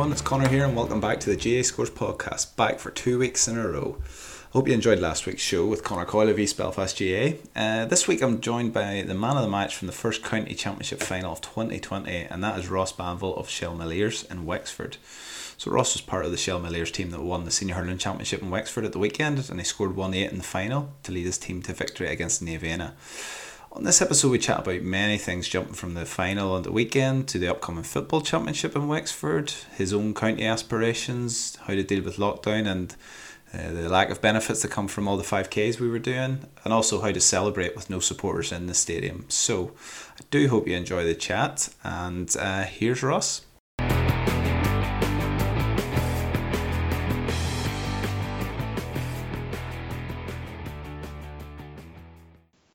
Everyone. It's Conor here, and welcome back to the GAA Scores podcast. Back for two weeks in a row. I Hope you enjoyed last week's show with Connor Coyle of East Belfast GAA. Uh, this week I'm joined by the man of the match from the first county championship final of 2020, and that is Ross Banville of Shelmaliers in Wexford. So Ross was part of the Shelmaliers team that won the senior hurling championship in Wexford at the weekend, and he scored 1-8 in the final to lead his team to victory against Naomh Eanna. On this episode, we chat about many things, jumping from the final on the weekend to the upcoming football championship in Wexford, his own county aspirations, how to deal with lockdown, and uh, the lack of benefits that come from all the 5Ks we were doing, and also how to celebrate with no supporters in the stadium. So, I do hope you enjoy the chat, and uh, here's Ross.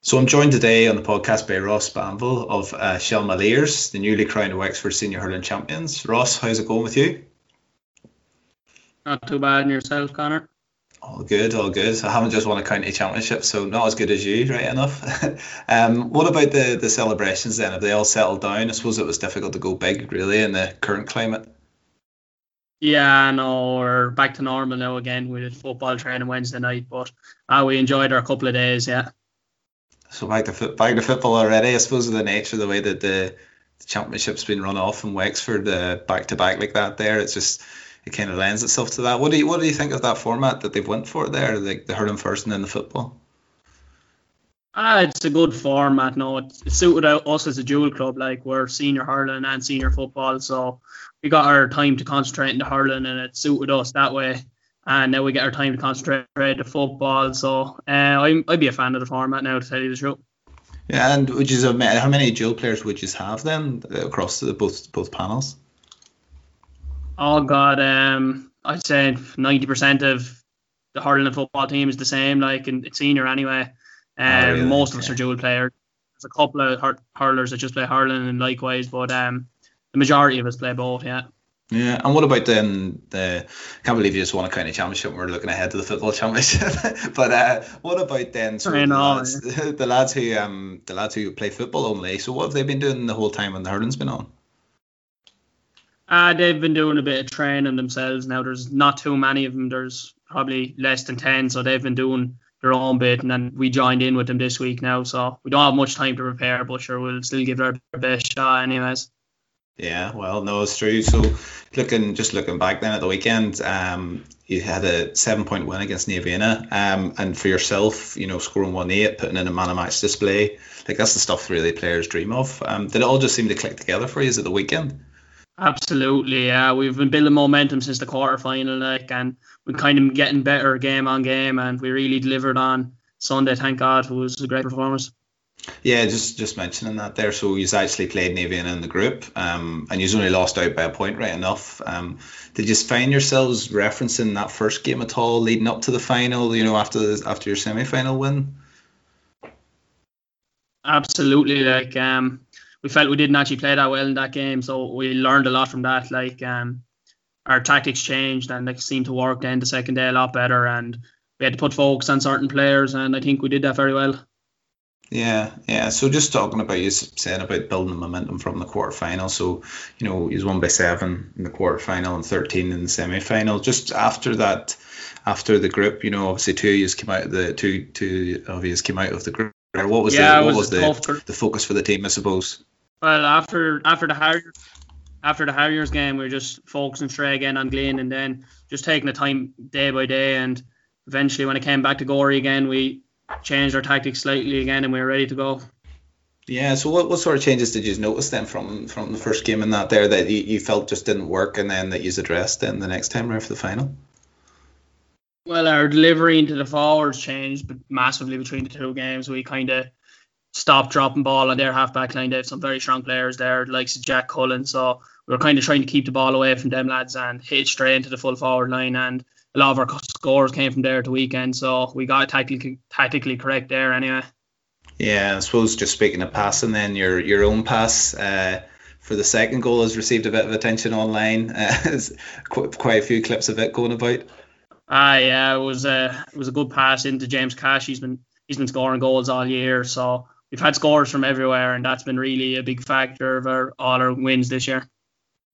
So I'm joined today on the podcast by Ross Banville of uh, Shelmaliers, the newly crowned Wexford Senior Hurling Champions. Ross, how's it going with you? Not too bad in yourself, Conor. All good, all good. I haven't just won a county championship, so not as good as you, right enough. um, what about the, the celebrations then? Have they all settled down? I suppose it was difficult to go big, really, in the current climate. Yeah, no, we're back to normal now again. We did football training Wednesday night, but uh, we enjoyed our couple of days, yeah. So back to back to football already. I suppose of the nature of the way that the, the championship's been run off in Wexford, back to back like that. There, it's just it kind of lends itself to that. What do you what do you think of that format that they've went for there, like the hurling first and then the football? Ah, it's a good format. No, it, it suited us as a dual club. Like we're senior hurling and senior football, so we got our time to concentrate into hurling, and it suited us that way and now we get our time to concentrate to football. So uh, I'm, I'd be a fan of the format now, to tell you the truth. Yeah, and which is a, how many dual players would you have then across the, both both panels? Oh God, um, I'd say ninety percent of the hurling and football team is the same. Like in senior anyway. Um, oh, really? most of us are dual players. There's a couple of hur- hurlers that just play hurling and likewise, but um, the majority of us play both. Yeah. Yeah, and what about then the? Can't believe you just won a county championship. We're looking ahead to the football championship. but uh, what about then? Sort of the, lads, the lads who um the lads who play football only. So what have they been doing the whole time when the hurling's been on? Uh, they've been doing a bit of training themselves now. There's not too many of them. There's probably less than ten, so they've been doing their own bit, and then we joined in with them this week now. So we don't have much time to prepare, but sure we'll still give it our best shot, anyways. Yeah, well, no, it's true. So, looking just looking back then at the weekend, um, you had a seven point win against Naomh Eanna, um, and for yourself, you know, scoring one eight, putting in a man of match display, like that's the stuff really players dream of. Um, did it all just seem to click together for you at the weekend? Absolutely, yeah. We've been building momentum since the quarter final, like, and we're kind of getting better game on game, and we really delivered on Sunday. Thank God, it was a great performance. Yeah, just just mentioning that there. So you actually played Naomh Eanna in the group, um, and you only lost out by a point, right enough. Um, did you find yourselves referencing that first game at all, leading up to the final? You know, after the, after your semi final win. Absolutely, like um, we felt we didn't actually play that well in that game, so we learned a lot from that. Like um, our tactics changed and they seemed to work then the second day a lot better, and we had to put focus on certain players, and I think we did that very well. Yeah, yeah. So just talking about you saying about building the momentum from the quarter final. So, you know, he's won by seven in the quarter final and thirteen in the semi final. Just after that, after the group, you know, obviously two of you came out of the two two of you came out of the group. What was yeah, the what was, was the, the focus for the team, I suppose? Well, after after the Harriers after the Harriers game, we are just focusing straight again on Glynn and then just taking the time day by day. And eventually, when it came back to Gorey again, we changed our tactics slightly again, and we were ready to go. Yeah. So what, what sort of changes did you notice then from from the first game and that there that you, you felt just didn't work, and then that you addressed then the next time around for the final? Well, our delivery into the forwards changed massively between the two games. We kind of stopped dropping ball on their half back line. They have some very strong players there, like Jack Cullen. So we were kind of trying to keep the ball away from them lads and hit straight into the full forward line. And a lot of our scores came from there at the weekend, so we got tactically tactically correct there anyway. Yeah, I suppose just speaking of passing, then your your own pass uh, for the second goal has received a bit of attention online. Uh, quite, quite a few clips of it going about. Ah, yeah, it was a it was a good pass into James Cash. He's been he's been scoring goals all year, so we've had scores from everywhere, and that's been really a big factor of our all our wins this year.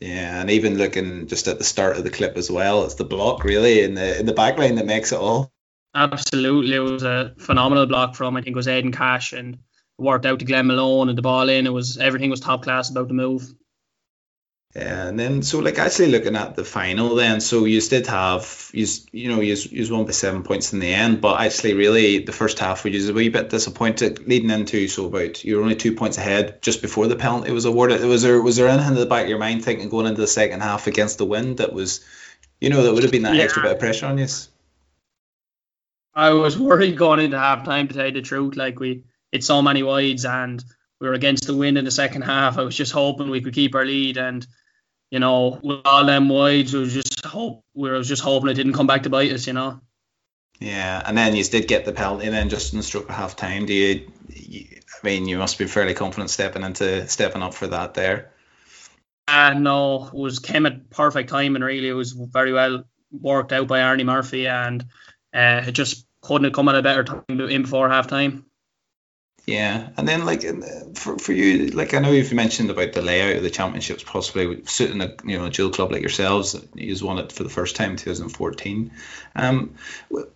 Yeah, and even looking just at the start of the clip as well, it's the block really in the in the back line that makes it all. Absolutely, it was a phenomenal block from I think it was Aidan Cash and worked out to Glenn Malone and the ball in. It was everything was top class about the move. And then so like actually looking at the final then, so you did have you you know you you won by seven points in the end, but actually really the first half was a wee bit disappointed leading into so about you were only two points ahead just before the penalty was awarded. Was there was there anything in the back of your mind thinking going into the second half against the wind that was, you know, that would have been that yeah. extra bit of pressure on you? I was worried going into half time to tell you the truth. Like we it's so many wides and we were against the wind in the second half. I was just hoping we could keep our lead and you know, with all them wides, we was just hope we was just hoping it didn't come back to bite us, you know. Yeah, and then you did get the penalty, and then just in the stroke of half time, do you, you? I mean, you must be fairly confident stepping into stepping up for that there. Uh, no, it was came at perfect time, and really it was very well worked out by Arnie Murphy, and uh, it just couldn't have come at a better time in before half time. Yeah, and then like for, for you, like I know you've mentioned about the layout of the championships possibly suiting a you know a dual club like yourselves. You won it for the first time in 2014. Um,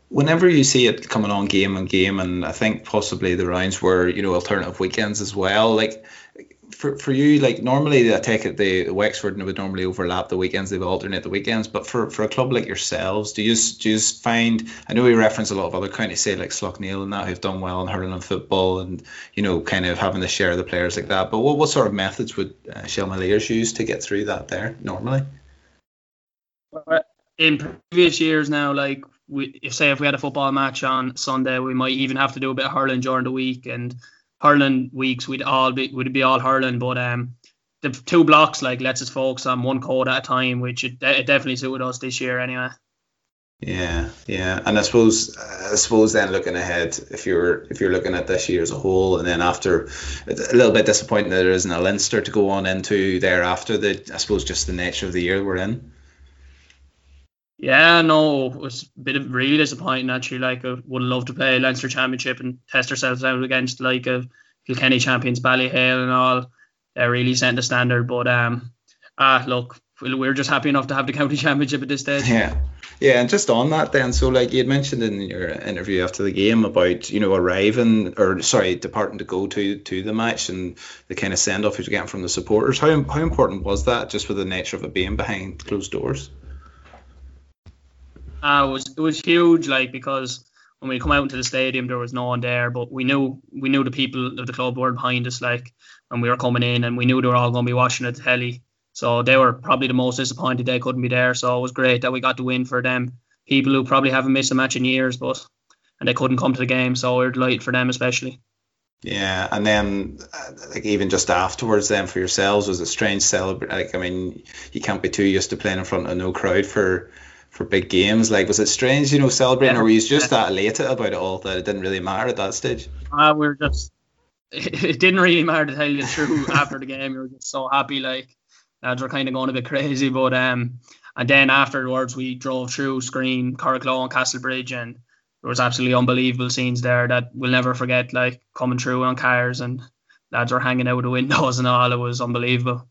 whenever you see it coming on game and game, and I think possibly the rounds were you know alternative weekends as well. Like for, for you, like normally I take it the Wexford and it would normally overlap the weekends, they would alternate the weekends. But for, for a club like yourselves, do you do you find? I know we reference a lot of other counties, say like Slaughtneil and that, who've done well in hurling and football, and you know, kind of having to share of the players like that. But what, what sort of methods would uh, Shelmaliers use to get through that there normally? In previous years now, like we, if say if we had a football match on Sunday, we might even have to do a bit of hurling during the week and hurling weeks, we'd all be would be all hurling, but um, the two blocks like lets us focus on one code at a time, which it, it definitely suited us this year anyway. Yeah, yeah, and I suppose I suppose then looking ahead, if you're if you're looking at this year as a whole, and then after a little bit disappointing that there isn't a Leinster to go on into there after the I suppose just the nature of the year we're in. Yeah, no, it was a bit of really disappointing actually. Like, I would love to play Leinster Championship and test ourselves out against like a Kilkenny champions, Ballyhale and all. They're really setting the standard. But um, ah, look, we're just happy enough to have the county championship at this stage. Yeah. Yeah, and just on that then, so like you had mentioned in your interview after the game about, you know, arriving or sorry, departing to go to to the match and the kind of send off you're getting from the supporters. How how important was that just with the nature of it being behind closed doors? Uh, it was it was huge, like because when we come out into the stadium, there was no one there, but we knew we knew the people of the club were behind us, like when we were coming in, and we knew they were all going to be watching at the telly. So they were probably the most disappointed they couldn't be there. So it was great that we got to win for them. People who probably haven't missed a match in years, but and they couldn't come to the game, so we're delighted for them especially. Yeah, and then uh, like even just afterwards, then for yourselves was a strange celebrate. Like I mean, you can't be too used to playing in front of no crowd for for big games? Like, was it strange, you know, celebrating, yeah. or were you just that elated about it all that it didn't really matter at that stage? Uh, we were just, it, didn't really matter to tell you the truth after the game. We were just so happy, like, lads were kind of going a bit crazy. But, um, and then afterwards, we drove through Screen, Curracloe, and Castlebridge, and there was absolutely unbelievable scenes there that we'll never forget, like, coming through on cars and lads were hanging out the windows and all. It was unbelievable.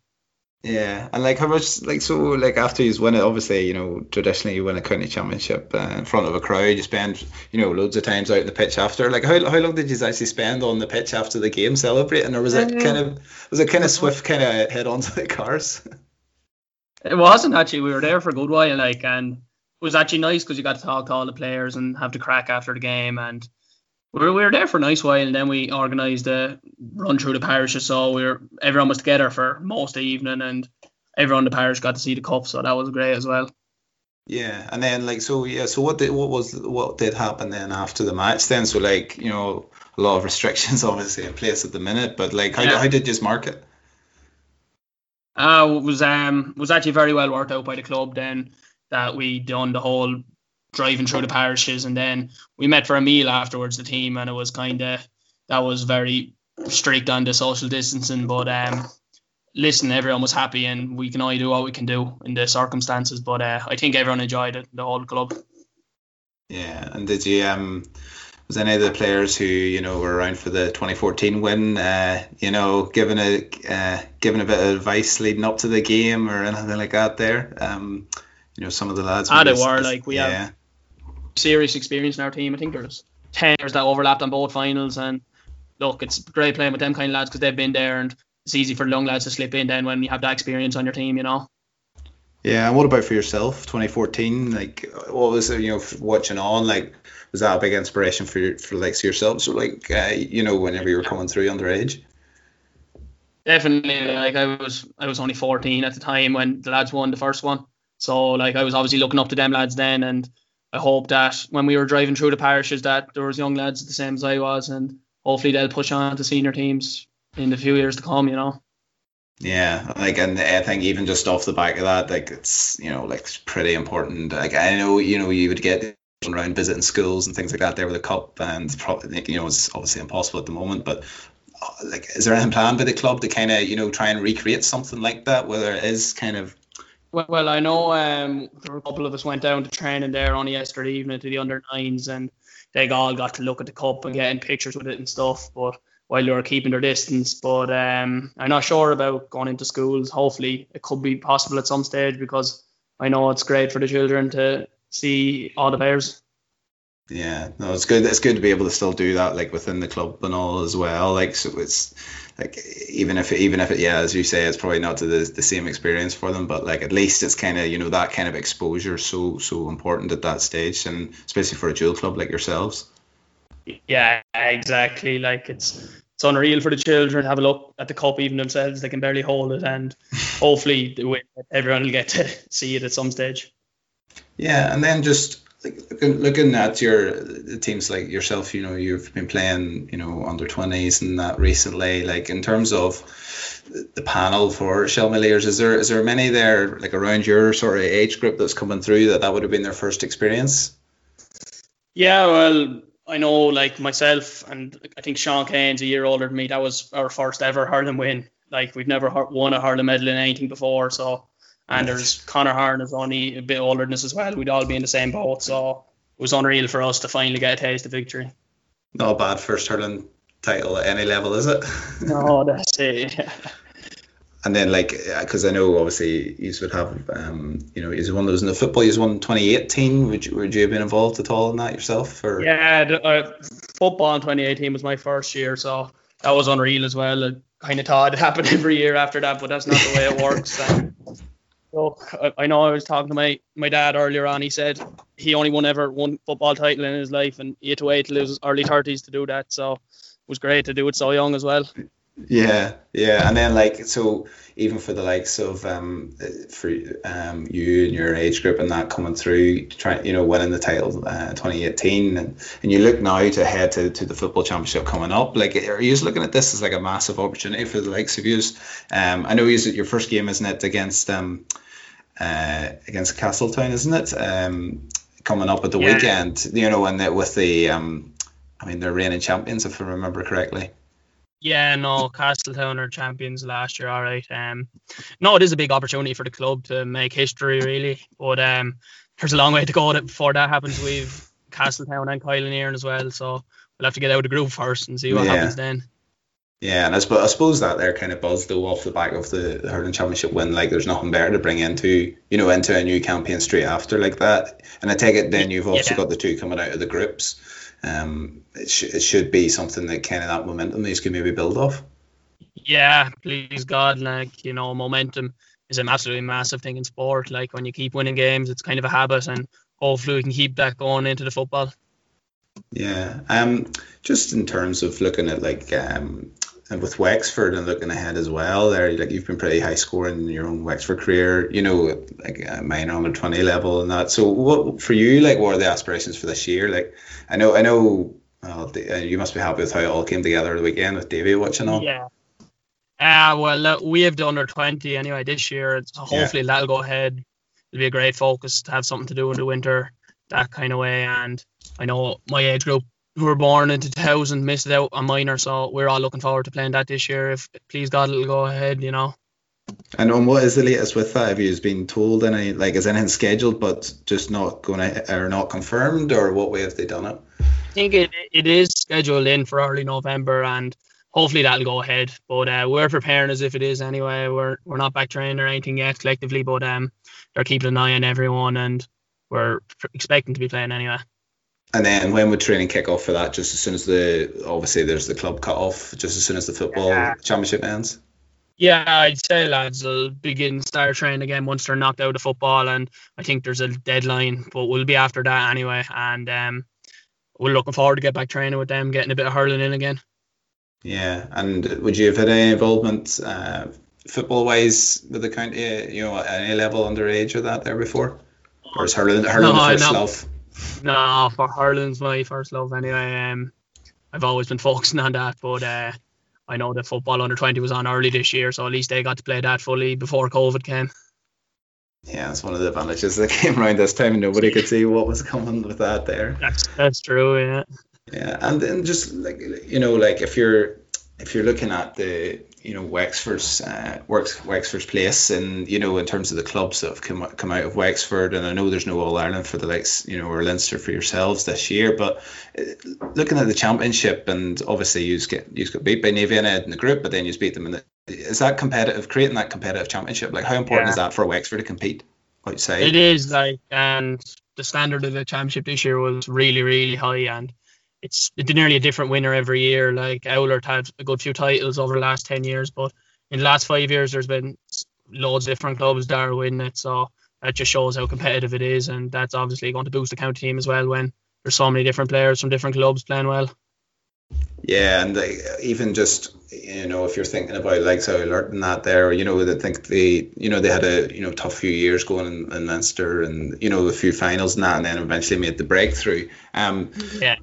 Yeah, and like how much like so like after you win it, obviously you know traditionally you win a county championship uh, in front of a crowd. You spend you know loads of times out in the pitch after. Like how, how long did you actually spend on the pitch after the game celebrating, or was it kind of was it kind of swift kind of head onto the cars? It wasn't actually. We were there for a good while, like, and it was actually nice because you got to talk to all the players and have the crack after the game, and we were, we were there for a nice while, and then we organised a run through the parish. So we were everyone was together for most of the evening, and everyone in the parish got to see the cup. So that was great as well. Yeah, and then like so yeah, so what did what was what did happen then after the match then? So like you know a lot of restrictions obviously in place at the minute, but like how, yeah. how did you mark it? Uh, it was um was actually very well worked out by the club then that we done the whole driving through the parishes, and then we met for a meal afterwards, the team, and it was kind of that was very strict on the social distancing, but um, listen, everyone was happy, and we can only do what we can do in the circumstances. But uh, I think everyone enjoyed it, the whole club. Yeah, and did you um was any of the players who you know were around for the 2014 win, uh, you know, giving a uh, giving a bit of advice leading up to the game or anything like that? There, um, you know, some of the lads. Ah, they were like we yeah. have serious experience in our team. I think there's ten years that overlapped on both finals, and look, it's great playing with them kind of lads because they've been there, and it's easy for the young lads to slip in then when you have that experience on your team, you know. Yeah, and what about for yourself? 2014, like what was it? You know, watching on, like was that a big inspiration for for like yourself? So like, uh, you know, whenever you were coming through underage. Definitely, like I was, I was only 14 at the time when the lads won the first one. So like I was obviously looking up to them lads then, and I hope that when we were driving through the parishes that there was young lads the same as I was, and hopefully they'll push on to senior teams in the few years to come. You know. Yeah, like, and I think even just off the back of that, like, it's you know, like, it's pretty important. Like, I know you know you would get around visiting schools and things like that there with the cup, and probably you know it's obviously impossible at the moment, but uh, like, is there anything planned by the club to kind of you know try and recreate something like that, whether it is kind of well, I know um, a couple of us went down to training there on yesterday evening to the under nines, and they all got to look at the cup and getting pictures with it and stuff. But while they were keeping their distance. But um, I'm not sure about going into schools. Hopefully, it could be possible at some stage because I know it's great for the children to see all the players. Yeah, no, it's good. It's good to be able to still do that, like within the club and all as well. Like, so it's like even if it, even if it, yeah, as you say, it's probably not the the same experience for them, but like at least it's kind of you know that kind of exposure so so important at that stage, and especially for a dual club like yourselves. Yeah, exactly. Like it's it's unreal for the children to have a look at the cup even themselves. They can barely hold it, and hopefully everyone will get to see it at some stage. Yeah, and then just looking, looking at your teams like yourself, you know, you've been playing, you know, under twenties and that recently. Like in terms of the panel for Shelmaliers, is there is there many there like around your sort of age group that's coming through that that would have been their first experience? Yeah, well, I know like myself and I think Sean Kane's a year older than me. That was our first ever hurling win. Like we've never won a hurling medal in anything before. So and there's Connor Harn is only a bit older than us as well. We'd all be in the same boat. So it was unreal for us to finally get a taste of victory. Not a bad first hurling title at any level, is it? no, that's it. and then like because I know obviously you would have um you know he's one of those in the football he's won 2018 would you, would you have been involved at all in that yourself or yeah the, uh, football in 2018 was my first year so that was unreal as well I kind of thought it happened every year after that but that's not the way it works and, look I, I know I was talking to my my dad earlier on he said he only won ever one football title in his life and he had to wait till his early 30s to do that so it was great to do it so young as well yeah, yeah, and then like so, even for the likes of um, for um, you and your age group and that coming through, trying you know winning the title uh, 2018, and, and you look now to head to, to the football championship coming up. Like, are you just looking at this as like a massive opportunity for the likes of you? Um, I know you your first game, isn't it, against um, uh, against Castletown, isn't it? Um, coming up at the yeah. weekend, you know, and with the um, I mean, they're reigning champions if I remember correctly. Yeah, no, Castletown are champions last year. All right. Um, no, it is a big opportunity for the club to make history, really. But um, there's a long way to go before that happens. We've Castletown and Kilanerin as well, so we'll have to get out of the group first and see what yeah. happens then. Yeah, and I, sp- I suppose that they're kind of buzzed though off the back of the, the hurling championship win. Like, there's nothing better to bring into you know into a new campaign straight after like that. And I take it then you've also yeah. got the two coming out of the groups um, it, sh- it should be something that kind of that momentum is can maybe build off. Yeah, please God, like you know, momentum is an absolutely massive thing in sport. Like when you keep winning games, it's kind of a habit, and hopefully we can keep that going into the football. Yeah, um, just in terms of looking at like um, and with Wexford and looking ahead as well, there like you've been pretty high scoring in your own Wexford career, you know, like uh, minor under twenty level and that. So what for you? Like, what are the aspirations for this year? Like, I know, I know, uh, you must be happy with how it all came together the weekend with Davy watching on. Yeah. Uh, well, uh, we have the under 20 anyway this year. So hopefully yeah. that'll go ahead. It'll be a great focus to have something to do in the winter, that kind of way. And I know my age group who were born in 2000 missed out on minor, so we're all looking forward to playing that this year. If please God, it'll go ahead, you know. And on what is the latest with that? Have you been told any like is anything scheduled but just not going to or not confirmed, or what way have they done it? I think it it is scheduled in for early November, and hopefully that'll go ahead. But uh, we're preparing as if it is anyway. We're we're not back training or anything yet collectively, but um, they're keeping an eye on everyone, and we're expecting to be playing anyway. And then when would training kick off for that? Just as soon as the obviously there's the club cut off, just as soon as the football yeah. championship ends. Yeah, I'd say lads will begin start training again once they're knocked out of football, and I think there's a deadline, but we'll be after that anyway. And um, we're looking forward to get back training with them, getting a bit of hurling in again. Yeah, and would you have had any involvement uh, football wise with the county, you know, at any level underage or that there before? Or is hurling, hurling no, the first love? No, for hurling's my first love anyway. Um, I've always been focusing on that, but uh, I know that football under 20 was on early this year, so at least they got to play that fully before COVID came. Yeah, it's one of the advantages that came around this time. Nobody could see what was coming with that there. That's that's true, yeah. Yeah, and then just like you know, like if you're if you're looking at the you know Wexford's uh, works Wexford's place and you know in terms of the clubs that have come come out of Wexford and I know there's no All Ireland for the likes you know or Leinster for yourselves this year but uh, looking at the championship and obviously you get you got beat by Naomh Eanna in the group but then you beat them in the is that competitive creating that competitive championship like how important yeah. is that for Wexford to compete outside it is like and the standard of the championship this year was really really high and it's nearly a different winner every year. Like Oulart had a good few titles over the last ten years, but in the last five years, there's been loads of different clubs that are winning it. So that just shows how competitive it is, and that's obviously going to boost the county team as well when there's so many different players from different clubs playing well. Yeah, and they, even just you know if you're thinking about like so alerting that there, you know, they think they you know they had a you know tough few years going in, in Leinster and you know a few finals and that, and then eventually made the breakthrough. Um, yeah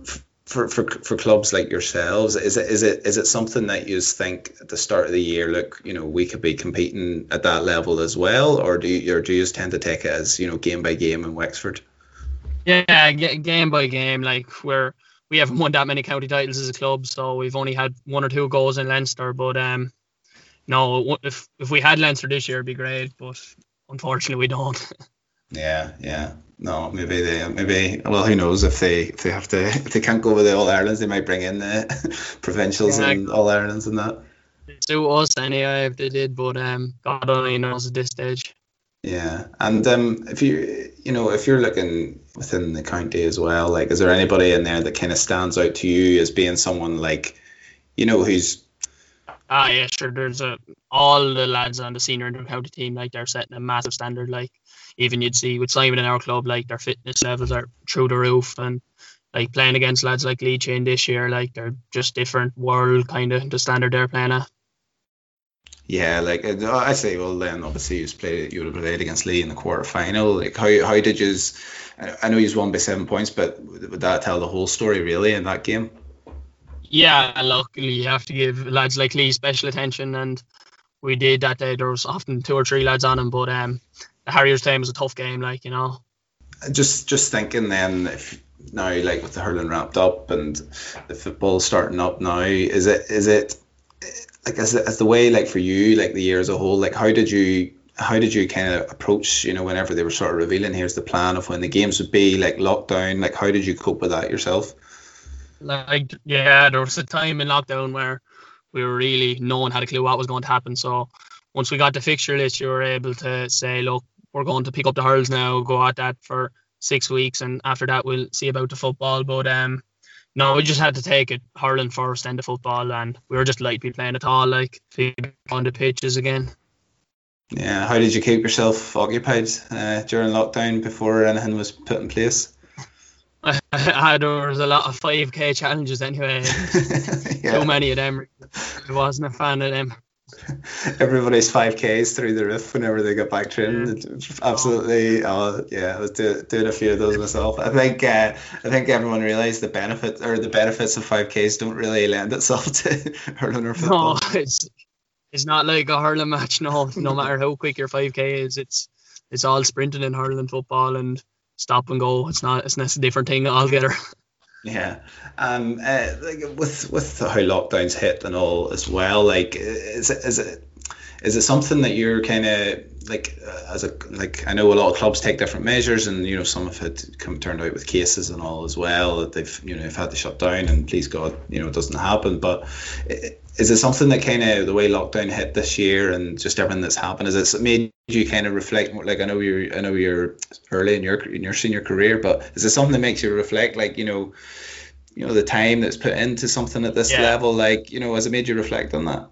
for, for, for clubs like yourselves, is it is it is it something that you think at the start of the year, look, you know, we could be competing at that level as well, or do you or do you just tend to take it as you know game by game in Wexford? Yeah, game by game. Like we're we haven't won that many county titles as a club, so we've only had one or two goals in Leinster. But um, no, if if we had Leinster this year, it'd be great. But unfortunately, we don't. Yeah, yeah. No, maybe they maybe well who knows if they if they have to if they can't go with the All Irelands they might bring in the provincials yeah, and All Irelands and that. So us anyway if they did, but um God only knows at this stage. Yeah, and um, if you you know if you're looking within the county as well, like is there anybody in there that kind of stands out to you as being someone like, you know, who's Ah, yeah, sure. There's a all the lads on the senior and county team like they're setting a massive standard. Like even you'd see with Simon in our club, like their fitness levels are through the roof, and like playing against lads like Lee Chin this year, like they're just different world kind of the standard they're playing at. Yeah, like uh, I say, well, then obviously you played, you would have played against Lee in the quarter final. Like, how how did you? I know you won by seven points, but would that tell the whole story really in that game? Yeah, luckily you have to give lads like Lee special attention, and we did that day. There was often two or three lads on him, but um, Harriers game was a tough game, like you know. Just just thinking then, if now like with the hurling wrapped up and the football starting up now, is it is it like as, as the way like for you like the year as a whole, like how did you how did you kind of approach you know whenever they were sort of revealing here's the plan of when the games would be like lockdown like how did you cope with that yourself? Like yeah there was a time in lockdown where we were really no one had a clue what was going to happen. So once we got the fixture list you were able to say look we're going to pick up the hurls now, go at that for six weeks, and after that we'll see about the football. But um, no, we just had to take it hurling first, then the football, and we were just like be playing at all, like on the pitches again. Yeah, how did you keep yourself occupied uh, during lockdown before anything was put in place? I, there was a lot of 5k challenges anyway. yeah. Too many of them. I wasn't a fan of them. everybody's 5Ks through the roof whenever they get back training. Absolutely, uh, yeah, I was do, doing a few of those myself. I think uh, I think everyone realised the benefit or the benefits of 5Ks don't really lend itself to hurling or football. No, it's it's not like a hurling match. No, no matter how quick your 5K is, it's it's all sprinting in hurling football and stop and go. It's not it's not a different thing altogether. Yeah, um, uh, like with with how lockdowns hit and all as well. Like, is it is it is it something that you're kind of like uh, as a like I know a lot of clubs take different measures, and you know some have had come turned out with cases and all as well that they've you know they've had to shut down, and please God you know it doesn't happen. But is it something that kind of the way lockdown hit this year and just everything that's happened? Is it made you kind of reflect? Like I know you're I know you're early in your in your senior career, but is it something that makes you reflect? Like you know you know the time that's put into something at this yeah. level like you know has it made you reflect on that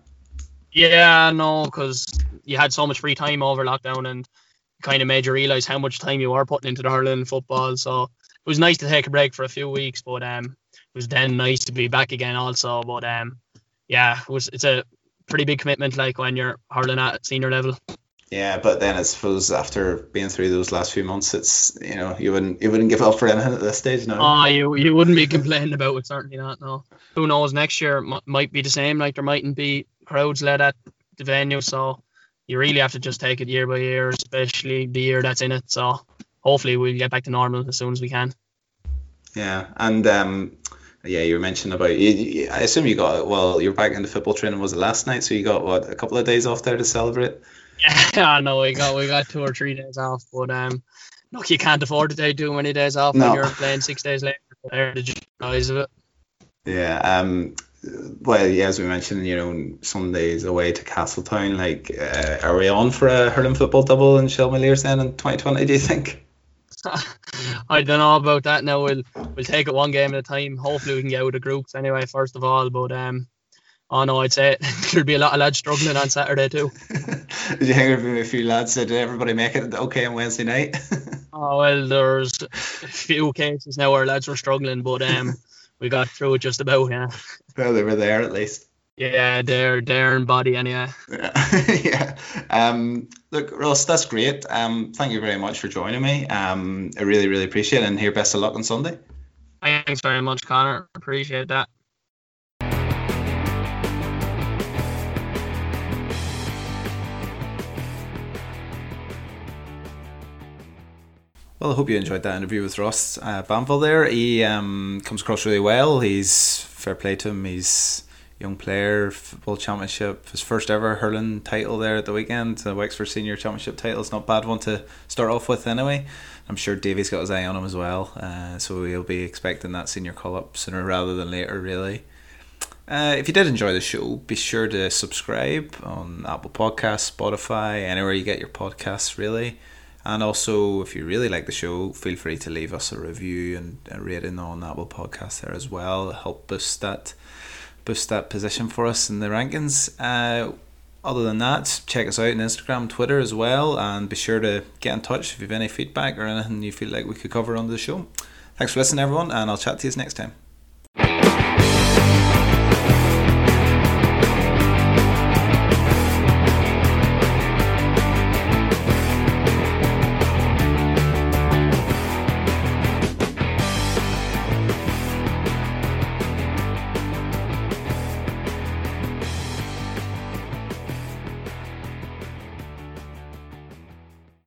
yeah no because you had so much free time over lockdown and kind of made you realize how much time you were putting into the hurling football so it was nice to take a break for a few weeks but um it was then nice to be back again also but um yeah it was it's a pretty big commitment like when you're hurling at senior level yeah, but then I suppose after being through those last few months, it's you know you wouldn't you wouldn't give up for anything at this stage, no. Oh, you you wouldn't be complaining about it, certainly not. No. Who knows? Next year m- might be the same. Like there mightn't be crowds led at the venue, so you really have to just take it year by year, especially the year that's in it. So hopefully we'll get back to normal as soon as we can. Yeah, and um, yeah, you were mentioning about. You, you, I assume you got well. You're back in the football training. Was it last night? So you got what a couple of days off there to celebrate. Yeah, I know we got we got two or three days off, but um, look, you can't afford to take too many days off no. when you're playing six days later. There, the noise of it. Yeah. Um. Well, yeah, as we mentioned, you know, Sundays away to Castletown. Like, uh, are we on for a hurling football double in Shelmaliers then in 2020? Do you think? I don't know about that. Now we'll we'll take it one game at a time. Hopefully we can get out of groups anyway. First of all, but um, Oh no, I'd say there'd be a lot of lads struggling on Saturday too. Did you hang with a few lads? Did everybody make it okay on Wednesday night? oh well, there's a few cases now where lads were struggling, but um, we got through it just about. Yeah. Well, they were there at least. Yeah, they're they're in body anyway. Yeah. yeah. Um, look, Ross, that's great. Um, thank you very much for joining me. Um, I really, really appreciate it, and here, best of luck on Sunday. Thanks very much, Conor. Appreciate that. Well, I hope you enjoyed that interview with Ross uh, Banville there. He um, comes across really well. He's fair play to him. He's young player, football championship, his first ever hurling title there at the weekend. The Wexford Senior Championship title is not bad one to start off with anyway. I'm sure Davey's got his eye on him as well, uh, so he'll be expecting that senior call up sooner rather than later, really. Uh, if you did enjoy the show, be sure to subscribe on Apple Podcasts, Spotify, anywhere you get your podcasts, really. And also, if you really like the show, feel free to leave us a review and a rating on Apple Podcast there as well. Help boost that boost that position for us in the rankings. Uh, other than that, check us out on Instagram, Twitter as well, and be sure to get in touch if you have any feedback or anything you feel like we could cover on the show. Thanks for listening, everyone, and I'll chat to you next time.